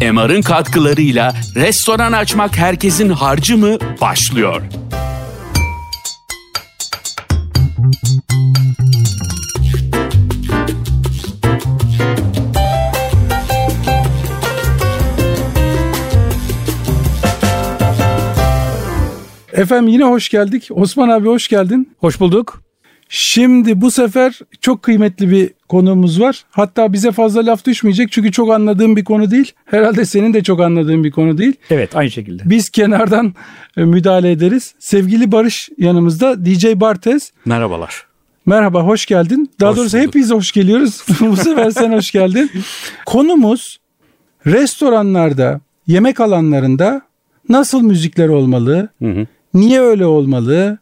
MR'ın katkılarıyla restoran açmak herkesin harcı mı başlıyor. Efendim yine hoş geldik. Osman abi hoş geldin. Hoş bulduk. Şimdi bu sefer çok kıymetli bir konuğumuz var. Hatta bize fazla laf düşmeyecek çünkü çok anladığım bir konu değil. Herhalde senin de çok anladığın bir konu değil. Evet aynı şekilde. Biz kenardan e, müdahale ederiz. Sevgili Barış yanımızda DJ Bartez. Merhabalar. Merhaba hoş geldin. Daha Hoş doğrusu bulduk. hepimiz hoş geliyoruz. bu sefer sen hoş geldin. Konumuz restoranlarda, yemek alanlarında nasıl müzikler olmalı? Hı hı. Niye öyle olmalı?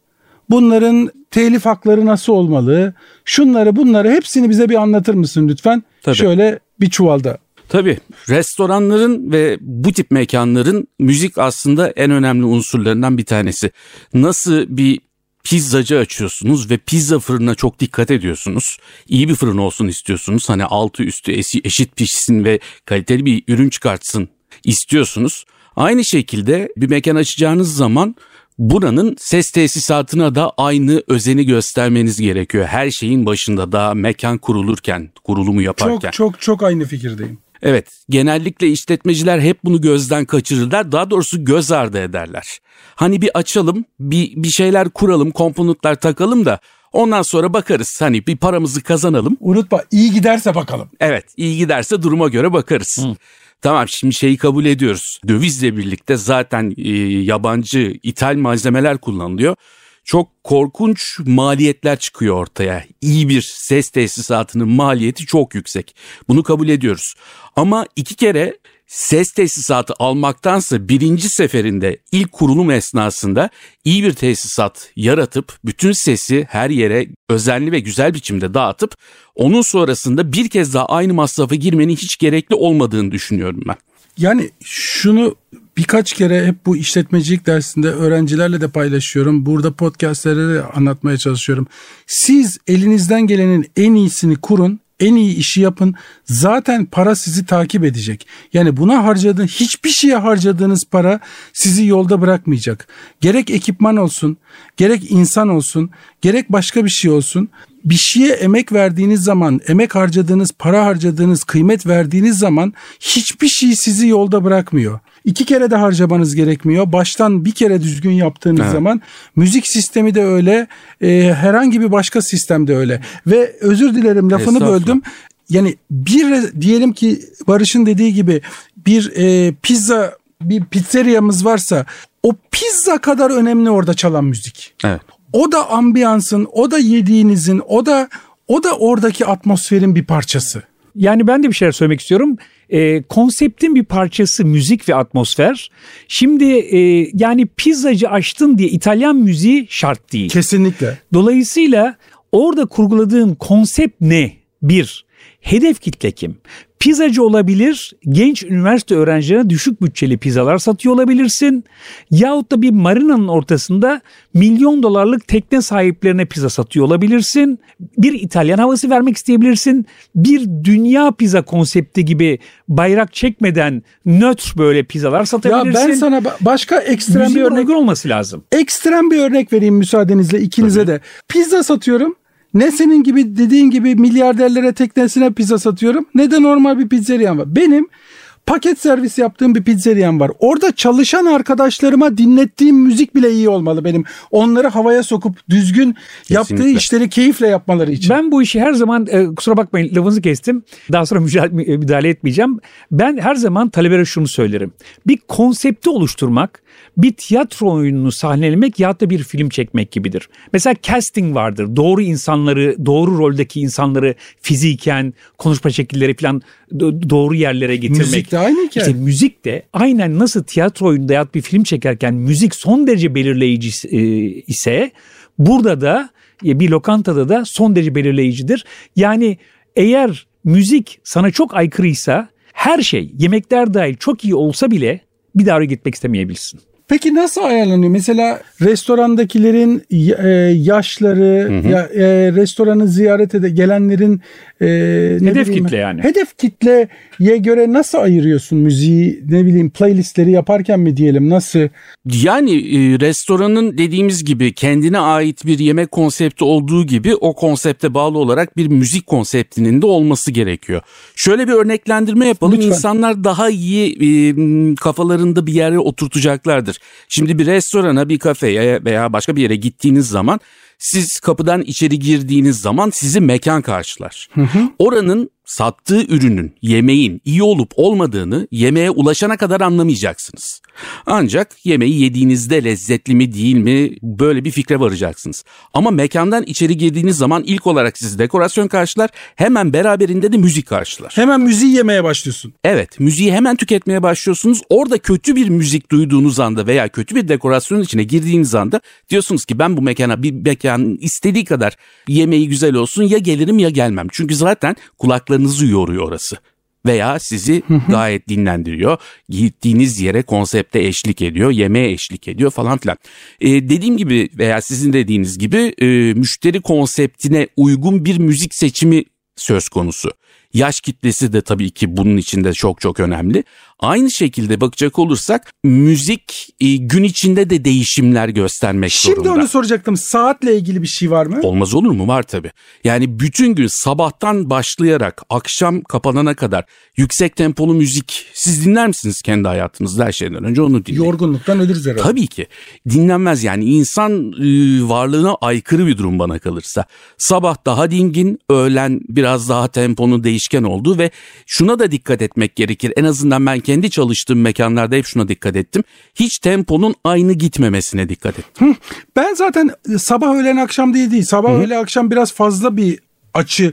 Bunların telif hakları nasıl olmalı? Şunları bunları hepsini bize bir anlatır mısın lütfen? Tabii. Şöyle bir çuvalda. Tabii restoranların ve bu tip mekanların müzik aslında en önemli unsurlarından bir tanesi. Nasıl bir pizzacı açıyorsunuz ve pizza fırına çok dikkat ediyorsunuz. İyi bir fırın olsun istiyorsunuz. Hani altı üstü eşit pişsin ve kaliteli bir ürün çıkartsın istiyorsunuz. Aynı şekilde bir mekan açacağınız zaman buranın ses tesisatına da aynı özeni göstermeniz gerekiyor. Her şeyin başında da mekan kurulurken, kurulumu yaparken. Çok çok çok aynı fikirdeyim. Evet, genellikle işletmeciler hep bunu gözden kaçırırlar. Daha doğrusu göz ardı ederler. Hani bir açalım, bir bir şeyler kuralım, komponentler takalım da ondan sonra bakarız. Hani bir paramızı kazanalım. Unutma iyi giderse bakalım. Evet, iyi giderse duruma göre bakarız. Tamam şimdi şeyi kabul ediyoruz. Dövizle birlikte zaten e, yabancı ithal malzemeler kullanılıyor. Çok korkunç maliyetler çıkıyor ortaya. İyi bir ses tesisatının maliyeti çok yüksek. Bunu kabul ediyoruz. Ama iki kere ses tesisatı almaktansa birinci seferinde ilk kurulum esnasında iyi bir tesisat yaratıp bütün sesi her yere özenli ve güzel biçimde dağıtıp onun sonrasında bir kez daha aynı masrafa girmenin hiç gerekli olmadığını düşünüyorum ben. Yani şunu birkaç kere hep bu işletmecilik dersinde öğrencilerle de paylaşıyorum. Burada podcastlerde de anlatmaya çalışıyorum. Siz elinizden gelenin en iyisini kurun. En iyi işi yapın. Zaten para sizi takip edecek. Yani buna harcadığın hiçbir şeye harcadığınız para sizi yolda bırakmayacak. Gerek ekipman olsun, gerek insan olsun, gerek başka bir şey olsun. Bir şeye emek verdiğiniz zaman, emek harcadığınız, para harcadığınız, kıymet verdiğiniz zaman hiçbir şey sizi yolda bırakmıyor. İki kere de harcamanız gerekmiyor. Baştan bir kere düzgün yaptığınız Evet. zaman müzik sistemi de öyle, e, herhangi bir başka sistem de öyle. Ve özür dilerim lafını böldüm. Yani bir diyelim ki Barış'ın dediği gibi bir e, pizza bir pizzeriyamız varsa o pizza kadar önemli orada çalan müzik. Evet. O da ambiyansın, o da yediğinizin, o da o da oradaki atmosferin bir parçası. Yani ben de bir şeyler söylemek istiyorum. Ee, konseptin bir parçası müzik ve atmosfer. Şimdi e, yani pizzacı açtın diye İtalyan müziği şart değil. Kesinlikle. Dolayısıyla orada kurguladığın konsept ne? Bir, hedef kitle kim? Pizzacı olabilir, genç üniversite öğrencilerine düşük bütçeli pizzalar satıyor olabilirsin. Yahut da bir marinanın ortasında milyon dolarlık tekne sahiplerine pizza satıyor olabilirsin. Bir İtalyan havası vermek isteyebilirsin. Bir dünya pizza konsepti gibi bayrak çekmeden nötr böyle pizzalar Ya satabilirsin. ben sana ba- başka ekstrem bir Müziğin örnek uygun olması lazım. ekstrem bir örnek vereyim müsaadenizle ikinize de. Pizza satıyorum. Ne senin gibi dediğin gibi milyarderlere teknesine pizza satıyorum ne de normal bir pizzeriyam var. Benim paket servis yaptığım bir pizzeriyam var. Orada çalışan arkadaşlarıma dinlettiğim müzik bile iyi olmalı benim. Onları havaya sokup düzgün yaptığı Kesinlikle. işleri keyifle yapmaları için. Ben bu işi her zaman e, kusura bakmayın lafınızı kestim. Daha sonra müdahale etmeyeceğim. Ben her zaman talebelere şunu söylerim. Bir konsepti oluşturmak, bir tiyatro oyununu sahnelemek ya da bir film çekmek gibidir. Mesela casting vardır. Doğru insanları, doğru roldeki insanları fiziken, konuşma şekilleri falan do- doğru yerlere getirmek. Müzik de aynı hikaye. İşte müzik de aynen nasıl tiyatro oyununda ya da bir film çekerken müzik son derece belirleyici e, ise burada da bir lokantada da son derece belirleyicidir. Yani eğer müzik sana çok aykırıysa her şey yemekler dahil çok iyi olsa bile bir daha oraya gitmek istemeyebilirsin. Peki nasıl ayarlanıyor? Mesela restorandakilerin e, yaşları, hı hı. Ya, e, restoranı ziyaret ede gelenlerin e, ne hedef kitle yani. Hedef kitleye göre nasıl ayırıyorsun müziği? Ne bileyim playlistleri yaparken mi diyelim? Nasıl? Yani e, restoranın dediğimiz gibi kendine ait bir yemek konsepti olduğu gibi o konsepte bağlı olarak bir müzik konseptinin de olması gerekiyor. Şöyle bir örneklendirme yapalım. Lütfen. İnsanlar daha iyi e, kafalarında bir yere oturtacaklardır. Şimdi bir restorana, bir kafeye veya başka bir yere gittiğiniz zaman siz kapıdan içeri girdiğiniz zaman sizi mekan karşılar. Hı hı. Oranın sattığı ürünün, yemeğin iyi olup olmadığını yemeğe ulaşana kadar anlamayacaksınız. Ancak yemeği yediğinizde lezzetli mi değil mi böyle bir fikre varacaksınız. Ama mekandan içeri girdiğiniz zaman ilk olarak sizi dekorasyon karşılar hemen beraberinde de müzik karşılar. Hemen müziği yemeye başlıyorsun. Evet müziği hemen tüketmeye başlıyorsunuz. Orada kötü bir müzik duyduğunuz anda veya kötü bir dekorasyonun içine girdiğiniz anda diyorsunuz ki ben bu mekana bir mekan istediği kadar yemeği güzel olsun ya gelirim ya gelmem. Çünkü zaten kulaklarınızı yoruyor orası veya sizi gayet dinlendiriyor. Gittiğiniz yere konsepte eşlik ediyor, yemeğe eşlik ediyor falan filan. Ee, dediğim gibi veya sizin dediğiniz gibi e, müşteri konseptine uygun bir müzik seçimi söz konusu. Yaş kitlesi de tabii ki bunun içinde çok çok önemli. Aynı şekilde bakacak olursak müzik e, gün içinde de değişimler göstermek Şimdi zorunda. Şimdi onu soracaktım. Saatle ilgili bir şey var mı? Olmaz olur mu? Var tabii. Yani bütün gün sabahtan başlayarak akşam kapanana kadar yüksek tempolu müzik siz dinler misiniz kendi hayatınızda her şeyden önce onu dinleyin. Yorgunluktan ölürüz herhalde. Tabii ki. Dinlenmez yani insan e, varlığına aykırı bir durum bana kalırsa. Sabah daha dingin, öğlen biraz daha temponun değişken olduğu ve şuna da dikkat etmek gerekir. En azından ben kendi çalıştığım mekanlarda hep şuna dikkat ettim. Hiç temponun aynı gitmemesine dikkat ettim. Ben zaten sabah öğlen akşam diye değil. Sabah Hı-hı. öğle akşam biraz fazla bir açı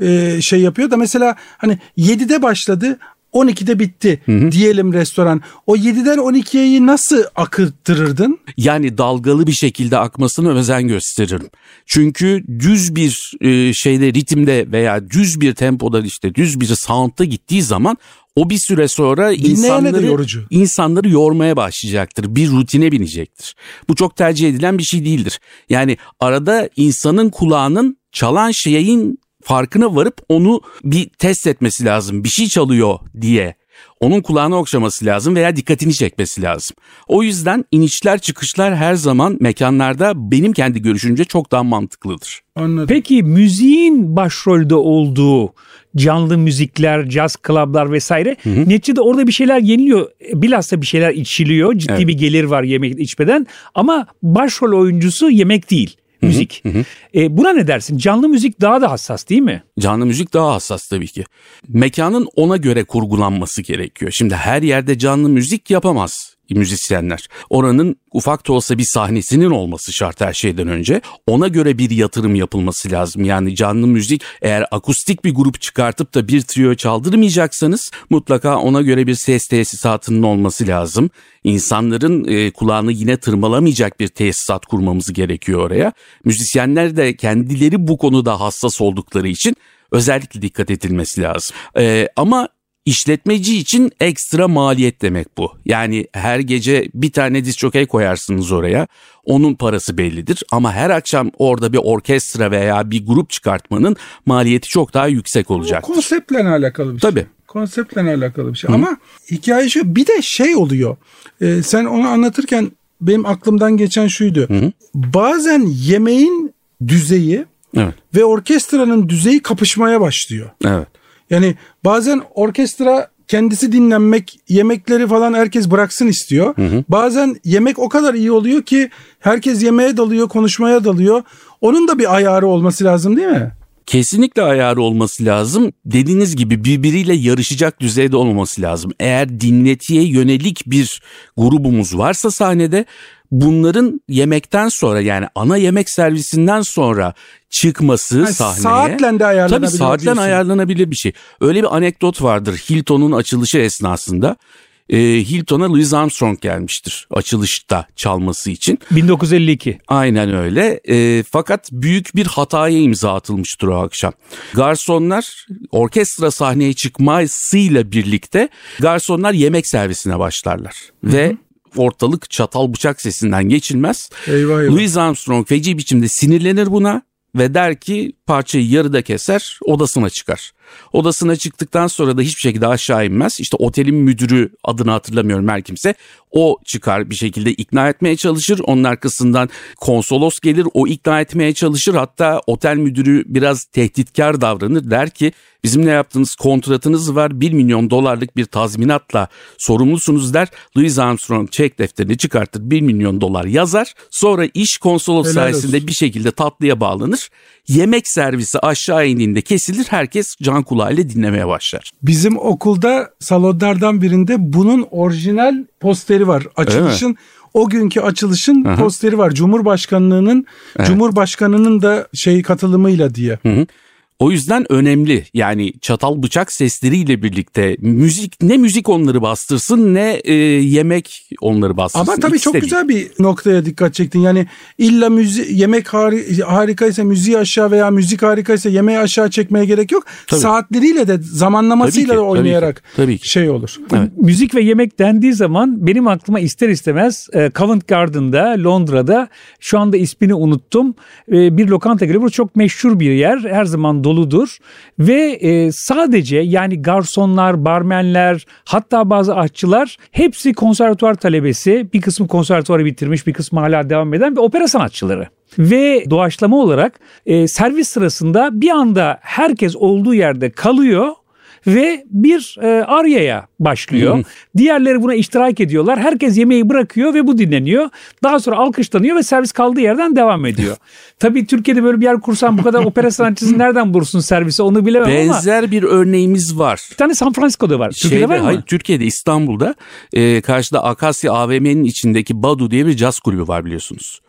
E, şey yapıyor da mesela hani 7'de başladı 12'de bitti hı hı. diyelim restoran. O 7'den 12'yi nasıl akıttırırdın? Yani dalgalı bir şekilde akmasını özen gösteririm. Çünkü düz bir e, şeyde ritimde veya düz bir tempoda işte düz bir soundta gittiği zaman o bir süre sonra insanları, yorucu. insanları yormaya başlayacaktır. Bir rutine binecektir. Bu çok tercih edilen bir şey değildir. Yani arada insanın kulağının çalan şeyin farkına varıp onu bir test etmesi lazım. Bir şey çalıyor diye. Onun kulağını okşaması lazım veya dikkatini çekmesi lazım. O yüzden inişler çıkışlar her zaman mekanlarda benim kendi görüşümce çok daha mantıklıdır. Anladım. Peki müziğin başrolde olduğu canlı müzikler, caz klublar vesaire. Hı hı. Neticede orada bir şeyler yeniliyor. Bilhassa bir şeyler içiliyor. Ciddi evet. bir gelir var yemek içmeden. Ama başrol oyuncusu yemek değil müzik. Hı hı. E, buna ne dersin? Canlı müzik daha da hassas değil mi? Canlı müzik daha hassas tabii ki. Mekanın ona göre kurgulanması gerekiyor. Şimdi her yerde canlı müzik yapamaz müzisyenler. Oranın ufak da olsa bir sahnesinin olması şart her şeyden önce. Ona göre bir yatırım yapılması lazım. Yani canlı müzik eğer akustik bir grup çıkartıp da bir trio çaldırmayacaksanız mutlaka ona göre bir ses tesisatının olması lazım. İnsanların e, kulağını yine tırmalamayacak bir tesisat kurmamız gerekiyor oraya. Müzisyenler de kendileri bu konuda hassas oldukları için özellikle dikkat edilmesi lazım. Ee, ama İşletmeci için ekstra maliyet demek bu. Yani her gece bir tane diz çokey koyarsınız oraya. Onun parası bellidir ama her akşam orada bir orkestra veya bir grup çıkartmanın maliyeti çok daha yüksek olacak. Konseptle alakalı bir şey. Tabii. Konseptle alakalı bir şey. Hı. Ama hikaye şu bir de şey oluyor. Ee, sen onu anlatırken benim aklımdan geçen şuydu. Hı. Bazen yemeğin düzeyi evet. ve orkestranın düzeyi kapışmaya başlıyor. Evet. Yani bazen orkestra kendisi dinlenmek, yemekleri falan herkes bıraksın istiyor. Hı hı. Bazen yemek o kadar iyi oluyor ki herkes yemeğe dalıyor, konuşmaya dalıyor. Onun da bir ayarı olması lazım değil mi? Kesinlikle ayarı olması lazım. Dediğiniz gibi birbiriyle yarışacak düzeyde olmaması lazım. Eğer dinletiye yönelik bir grubumuz varsa sahnede bunların yemekten sonra yani ana yemek servisinden sonra çıkması yani sahneye. Saatle de ayarlanabilir. Tabii saatle ayarlanabilir bir şey. Öyle bir anekdot vardır Hilton'un açılışı esnasında. E, Hilton'a Louis Armstrong gelmiştir açılışta çalması için. 1952. Aynen öyle. E, fakat büyük bir hataya imza atılmıştır o akşam. Garsonlar orkestra sahneye çıkmasıyla birlikte garsonlar yemek servisine başlarlar. Hı hı. Ve ortalık çatal bıçak sesinden geçilmez. Eyvah eyvah. Louis Armstrong feci biçimde sinirlenir buna ve der ki parçayı yarıda keser odasına çıkar. Odasına çıktıktan sonra da hiçbir şekilde aşağı inmez. İşte otelin müdürü adını hatırlamıyorum her kimse. O çıkar bir şekilde ikna etmeye çalışır. Onun arkasından konsolos gelir o ikna etmeye çalışır. Hatta otel müdürü biraz tehditkar davranır. Der ki bizimle yaptığınız kontratınız var 1 milyon dolarlık bir tazminatla sorumlusunuz der. Louis Armstrong çek defterini çıkartır 1 milyon dolar yazar. Sonra iş konsolos Helal sayesinde olsun. bir şekilde tatlıya bağlanır. Yemek servisi aşağı indiğinde kesilir herkes can kulağıyla dinlemeye başlar. Bizim okulda salonlardan birinde bunun orijinal posteri var. Açılışın o günkü açılışın Aha. posteri var. Cumhurbaşkanlığının Cumhurbaşkanının da şey katılımıyla diye. O yüzden önemli yani çatal bıçak sesleriyle birlikte müzik ne müzik onları bastırsın ne e, yemek onları bastırsın. Ama tabii İkisi çok güzel bir noktaya dikkat çektin. Yani illa müzi yemek hari- harikaysa müziği aşağı veya müzik harikaysa yemeği aşağı çekmeye gerek yok. Tabii. Saatleriyle de zamanlamasıyla Tabii ki, da oynayarak tabii ki, tabii ki. şey olur. Evet. Müzik ve yemek dendiği zaman benim aklıma ister istemez e, Covent Garden'da Londra'da şu anda ismini unuttum e, bir lokanta geliyor. Burası çok meşhur bir yer her zaman doludur. Ve e, sadece yani garsonlar, barmenler hatta bazı aşçılar hepsi konservatuvar talebesi. Bir kısmı konservatuvarı bitirmiş bir kısmı hala devam eden ve opera sanatçıları. Ve doğaçlama olarak e, servis sırasında bir anda herkes olduğu yerde kalıyor ve bir e, aryaya başlıyor. Diğerleri buna iştirak ediyorlar. Herkes yemeği bırakıyor ve bu dinleniyor. Daha sonra alkışlanıyor ve servis kaldığı yerden devam ediyor. Tabii Türkiye'de böyle bir yer kursan bu kadar opera sanatçısı nereden bulursun servise onu bilemem ama Benzer bir örneğimiz var. bir tane San Francisco'da var. Türkiye'de Şeyde, var mı? hayır, Türkiye'de İstanbul'da e, karşıda Akasya AVM'nin içindeki Badu diye bir caz kulübü var biliyorsunuz.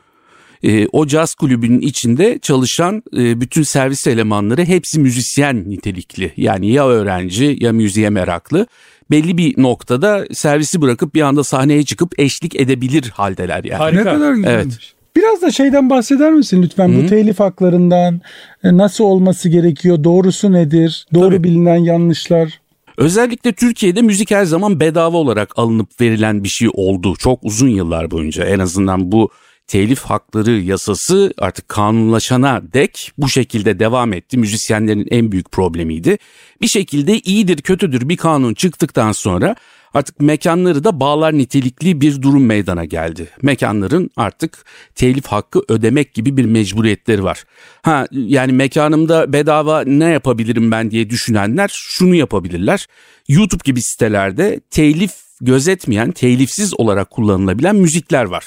E, o caz kulübünün içinde çalışan e, bütün servis elemanları hepsi müzisyen nitelikli. Yani ya öğrenci ya müziğe meraklı. Belli bir noktada servisi bırakıp bir anda sahneye çıkıp eşlik edebilir haldeler yani. Harika. Ne kadar güzelmiş. Evet. Biraz da şeyden bahseder misin lütfen bu telif haklarından e, nasıl olması gerekiyor doğrusu nedir doğru Tabii. bilinen yanlışlar Özellikle Türkiye'de müzik her zaman bedava olarak alınıp verilen bir şey oldu. Çok uzun yıllar boyunca en azından bu telif hakları yasası artık kanunlaşana dek bu şekilde devam etti. Müzisyenlerin en büyük problemiydi. Bir şekilde iyidir kötüdür bir kanun çıktıktan sonra artık mekanları da bağlar nitelikli bir durum meydana geldi. Mekanların artık telif hakkı ödemek gibi bir mecburiyetleri var. Ha yani mekanımda bedava ne yapabilirim ben diye düşünenler şunu yapabilirler. YouTube gibi sitelerde telif gözetmeyen, telifsiz olarak kullanılabilen müzikler var.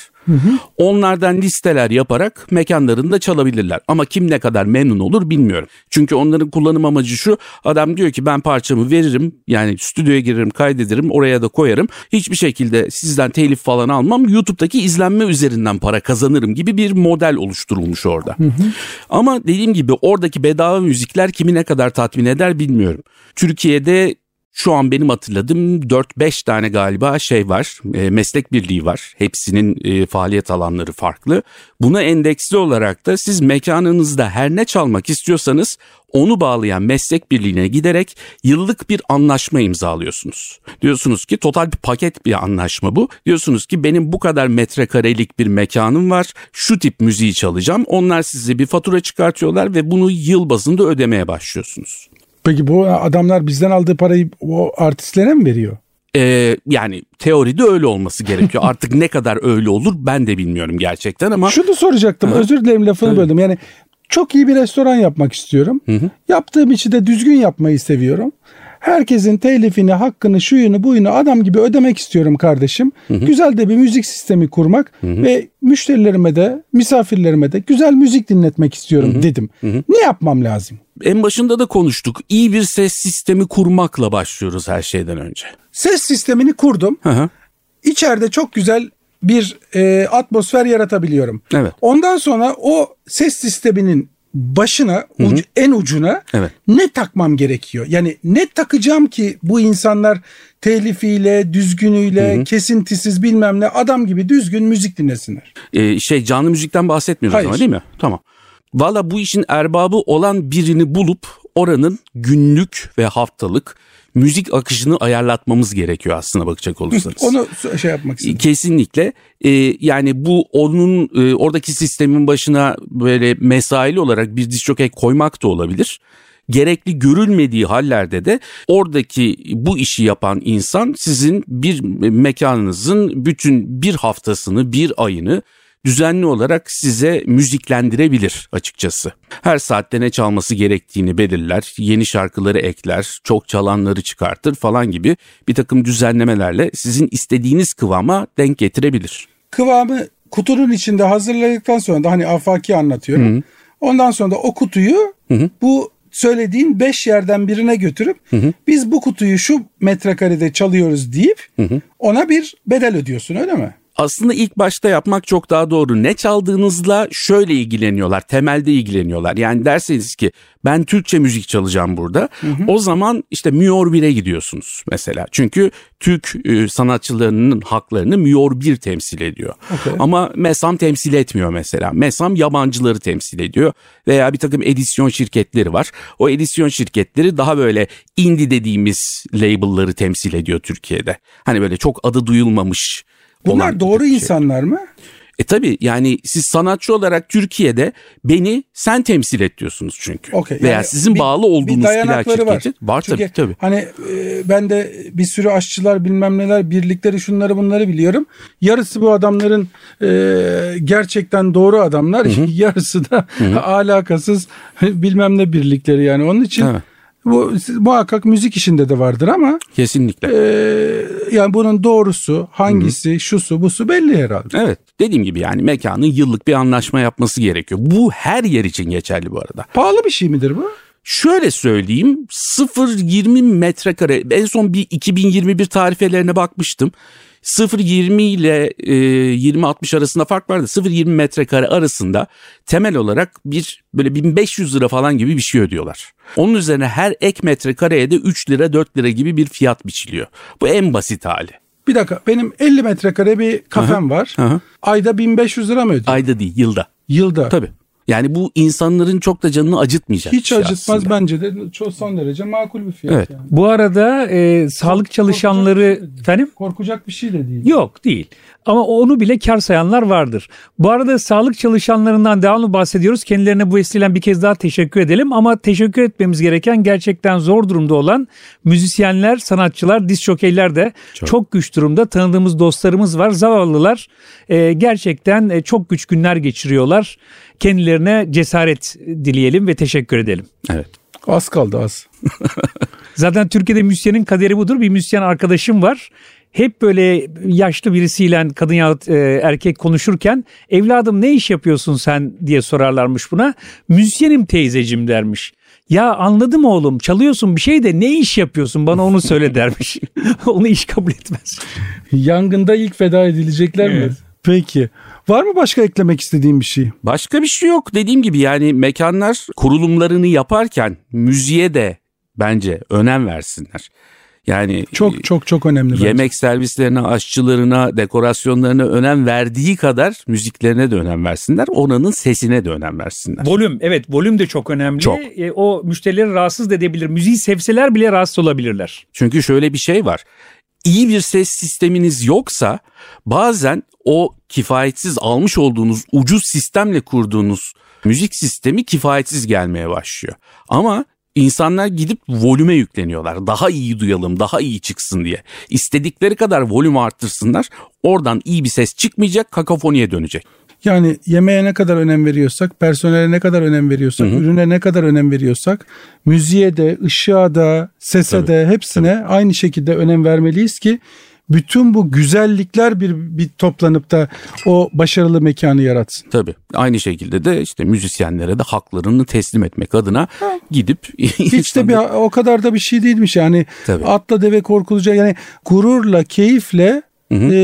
Onlardan listeler yaparak mekanlarında çalabilirler. Ama kim ne kadar memnun olur bilmiyorum. Çünkü onların kullanım amacı şu. Adam diyor ki ben parçamı veririm. Yani stüdyoya girerim, kaydederim, oraya da koyarım. Hiçbir şekilde sizden telif falan almam. YouTube'daki izlenme üzerinden para kazanırım gibi bir model oluşturulmuş orada. Ama dediğim gibi oradaki bedava müzikler kimi ne kadar tatmin eder bilmiyorum. Türkiye'de şu an benim hatırladığım 4-5 tane galiba şey var, e, meslek birliği var. Hepsinin e, faaliyet alanları farklı. Buna endeksli olarak da siz mekanınızda her ne çalmak istiyorsanız onu bağlayan meslek birliğine giderek yıllık bir anlaşma imzalıyorsunuz. Diyorsunuz ki total bir paket bir anlaşma bu. Diyorsunuz ki benim bu kadar metrekarelik bir mekanım var. Şu tip müziği çalacağım. Onlar size bir fatura çıkartıyorlar ve bunu yıl bazında ödemeye başlıyorsunuz. Peki bu adamlar bizden aldığı parayı o artistlere mi veriyor? Ee, yani teoride öyle olması gerekiyor. Artık ne kadar öyle olur ben de bilmiyorum gerçekten ama Şunu soracaktım özür dilerim lafını Tabii. böldüm yani çok iyi bir restoran yapmak istiyorum yaptığım işi de düzgün yapmayı seviyorum. Herkesin telifini, hakkını, şuyunu, buyunu adam gibi ödemek istiyorum kardeşim. Güzel de bir müzik sistemi kurmak ve müşterilerime de, misafirlerime de güzel müzik dinletmek istiyorum dedim. Ne yapmam lazım? En başında da konuştuk. İyi bir ses sistemi kurmakla başlıyoruz her şeyden önce. Ses sistemini kurdum. Hı hı. İçeride çok güzel bir e, atmosfer yaratabiliyorum. Evet. Ondan sonra o ses sisteminin başına, ucu- en ucuna Evet. ne takmam gerekiyor? Yani ne takacağım ki bu insanlar telifiyle, düzgünüyle, kesintisiz bilmem ne adam gibi düzgün müzik dinlesinler. Ee, şey canlı müzikten bahsetmiyoruz Hayır. ama değil mi? Tamam. Valla bu işin erbabı olan birini bulup oranın günlük ve haftalık müzik akışını ayarlatmamız gerekiyor aslına bakacak olursanız. Onu şey yapmak istedim. Kesinlikle. Ee, yani bu onun e, oradaki sistemin başına böyle mesaili olarak bir diz jockey koymak da olabilir gerekli görülmediği hallerde de oradaki bu işi yapan insan sizin bir mekanınızın bütün bir haftasını, bir ayını düzenli olarak size müziklendirebilir açıkçası. Her saatte ne çalması gerektiğini belirler, yeni şarkıları ekler, çok çalanları çıkartır falan gibi bir takım düzenlemelerle sizin istediğiniz kıvama denk getirebilir. Kıvamı kutunun içinde hazırladıktan sonra da hani afaki anlatıyorum. Hı-hı. Ondan sonra da o kutuyu Hı-hı. bu söylediğin 5 yerden birine götürüp hı hı. biz bu kutuyu şu metrekarede çalıyoruz deyip hı hı. ona bir bedel ödüyorsun öyle mi? Aslında ilk başta yapmak çok daha doğru. Ne çaldığınızla şöyle ilgileniyorlar, temelde ilgileniyorlar. Yani derseniz ki ben Türkçe müzik çalacağım burada. Hı hı. O zaman işte Miyor 1'e gidiyorsunuz mesela. Çünkü Türk e, sanatçılarının haklarını Miyor 1 temsil ediyor. Okay. Ama Mesam temsil etmiyor mesela. Mesam yabancıları temsil ediyor. Veya bir takım edisyon şirketleri var. O edisyon şirketleri daha böyle indie dediğimiz label'ları temsil ediyor Türkiye'de. Hani böyle çok adı duyulmamış Bunlar doğru şey. insanlar mı? E tabi yani siz sanatçı olarak Türkiye'de beni sen temsil et diyorsunuz çünkü. Okay, Veya yani sizin bir, bağlı olduğunuz bir plak şirketi var, var tabii tabii. Hani e, ben de bir sürü aşçılar bilmem neler birlikleri şunları bunları biliyorum. Yarısı bu adamların e, gerçekten doğru adamlar. Hı hı. Yarısı da hı hı. alakasız bilmem ne birlikleri yani. Onun için evet. Bu muhakkak müzik işinde de vardır ama kesinlikle. E, yani bunun doğrusu hangisi, Hı-hı. şusu, busu belli herhalde. Evet. Dediğim gibi yani mekanın yıllık bir anlaşma yapması gerekiyor. Bu her yer için geçerli bu arada. Pahalı bir şey midir bu? Şöyle söyleyeyim 0-20 metrekare en son bir 2021 tarifelerine bakmıştım. 0.20 ile e, 20-60 arasında fark vardı. 0.20 metrekare arasında temel olarak bir böyle 1500 lira falan gibi bir şey ödüyorlar. Onun üzerine her ek metrekareye de 3 lira 4 lira gibi bir fiyat biçiliyor. Bu en basit hali. Bir dakika benim 50 metrekare bir kafem aha, var. Aha. Ayda 1500 lira mı ödüyor? Ayda değil yılda. Yılda. Tabii. Yani bu insanların çok da canını acıtmayacak. Hiç şey acıtmaz aslında. bence de çok son derece makul bir fiyat. Evet. Yani. Bu arada e, sağlık çalışanları korkacak, efendim korkacak bir şey de değil. Yok değil. Ama onu bile kar sayanlar vardır. Bu arada sağlık çalışanlarından devamlı bahsediyoruz. Kendilerine bu vesileyle bir kez daha teşekkür edelim. Ama teşekkür etmemiz gereken gerçekten zor durumda olan müzisyenler, sanatçılar, diz şokeyler de çok. çok güç durumda. Tanıdığımız dostlarımız var. Zavallılar e, gerçekten e, çok güç günler geçiriyorlar. Kendilerine cesaret dileyelim ve teşekkür edelim. Evet. Az kaldı az. Zaten Türkiye'de müzisyenin kaderi budur. Bir müzisyen arkadaşım var hep böyle yaşlı birisiyle kadın ya e, erkek konuşurken evladım ne iş yapıyorsun sen diye sorarlarmış buna. Müzisyenim teyzecim dermiş. Ya anladım oğlum çalıyorsun bir şey de ne iş yapıyorsun bana onu söyle dermiş. onu iş kabul etmez. Yangında ilk feda edilecekler evet. mi? Peki. Var mı başka eklemek istediğim bir şey? Başka bir şey yok. Dediğim gibi yani mekanlar kurulumlarını yaparken müziğe de bence önem versinler. Yani çok e, çok çok önemli. Bence. Yemek servislerine, aşçılarına, dekorasyonlarına önem verdiği kadar müziklerine de önem versinler. Oranın sesine de önem versinler. Volüm evet volüm de çok önemli. Çok. E, o müşterileri rahatsız edebilir. Müziği sevseler bile rahatsız olabilirler. Çünkü şöyle bir şey var. İyi bir ses sisteminiz yoksa bazen o kifayetsiz almış olduğunuz ucuz sistemle kurduğunuz müzik sistemi kifayetsiz gelmeye başlıyor. Ama İnsanlar gidip volüme yükleniyorlar. Daha iyi duyalım, daha iyi çıksın diye. İstedikleri kadar volüm arttırsınlar. Oradan iyi bir ses çıkmayacak, kakafoniye dönecek. Yani yemeğe ne kadar önem veriyorsak, personele ne kadar önem veriyorsak, hı hı. ürüne ne kadar önem veriyorsak, müziğe de, ışığa da, sese tabii, de hepsine tabii. aynı şekilde önem vermeliyiz ki bütün bu güzellikler bir, bir toplanıp da o başarılı mekanı yaratsın. Tabii. Aynı şekilde de işte müzisyenlere de haklarını teslim etmek adına ha. gidip hiç de bir o kadar da bir şey değilmiş yani Tabii. atla deve korkulacak yani gururla keyifle hı hı. E,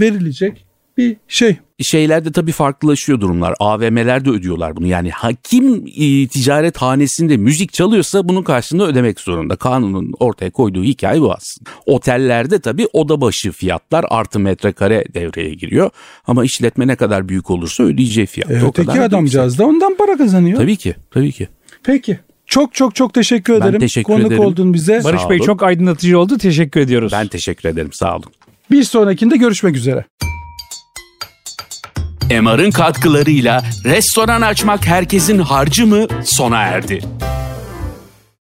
verilecek bir şey şeylerde tabii farklılaşıyor durumlar. AVM'ler de ödüyorlar bunu. Yani hakim e, ticaret hanesinde müzik çalıyorsa bunun karşılığında ödemek zorunda. Kanunun ortaya koyduğu hikaye bu aslında. Otellerde tabii oda başı fiyatlar artı metrekare devreye giriyor. Ama işletme ne kadar büyük olursa ödeyeceği fiyat. E, öteki adamcağız da ondan para kazanıyor. Tabii ki. Tabii ki. Peki. Çok çok çok teşekkür Ben ederim. teşekkür Konuk ederim. oldun bize. Barış Bey çok aydınlatıcı oldu. Teşekkür ediyoruz. Ben teşekkür ederim sağ olun. Bir sonrakinde görüşmek üzere. MR'ın katkılarıyla restoran açmak herkesin harcı mı sona erdi.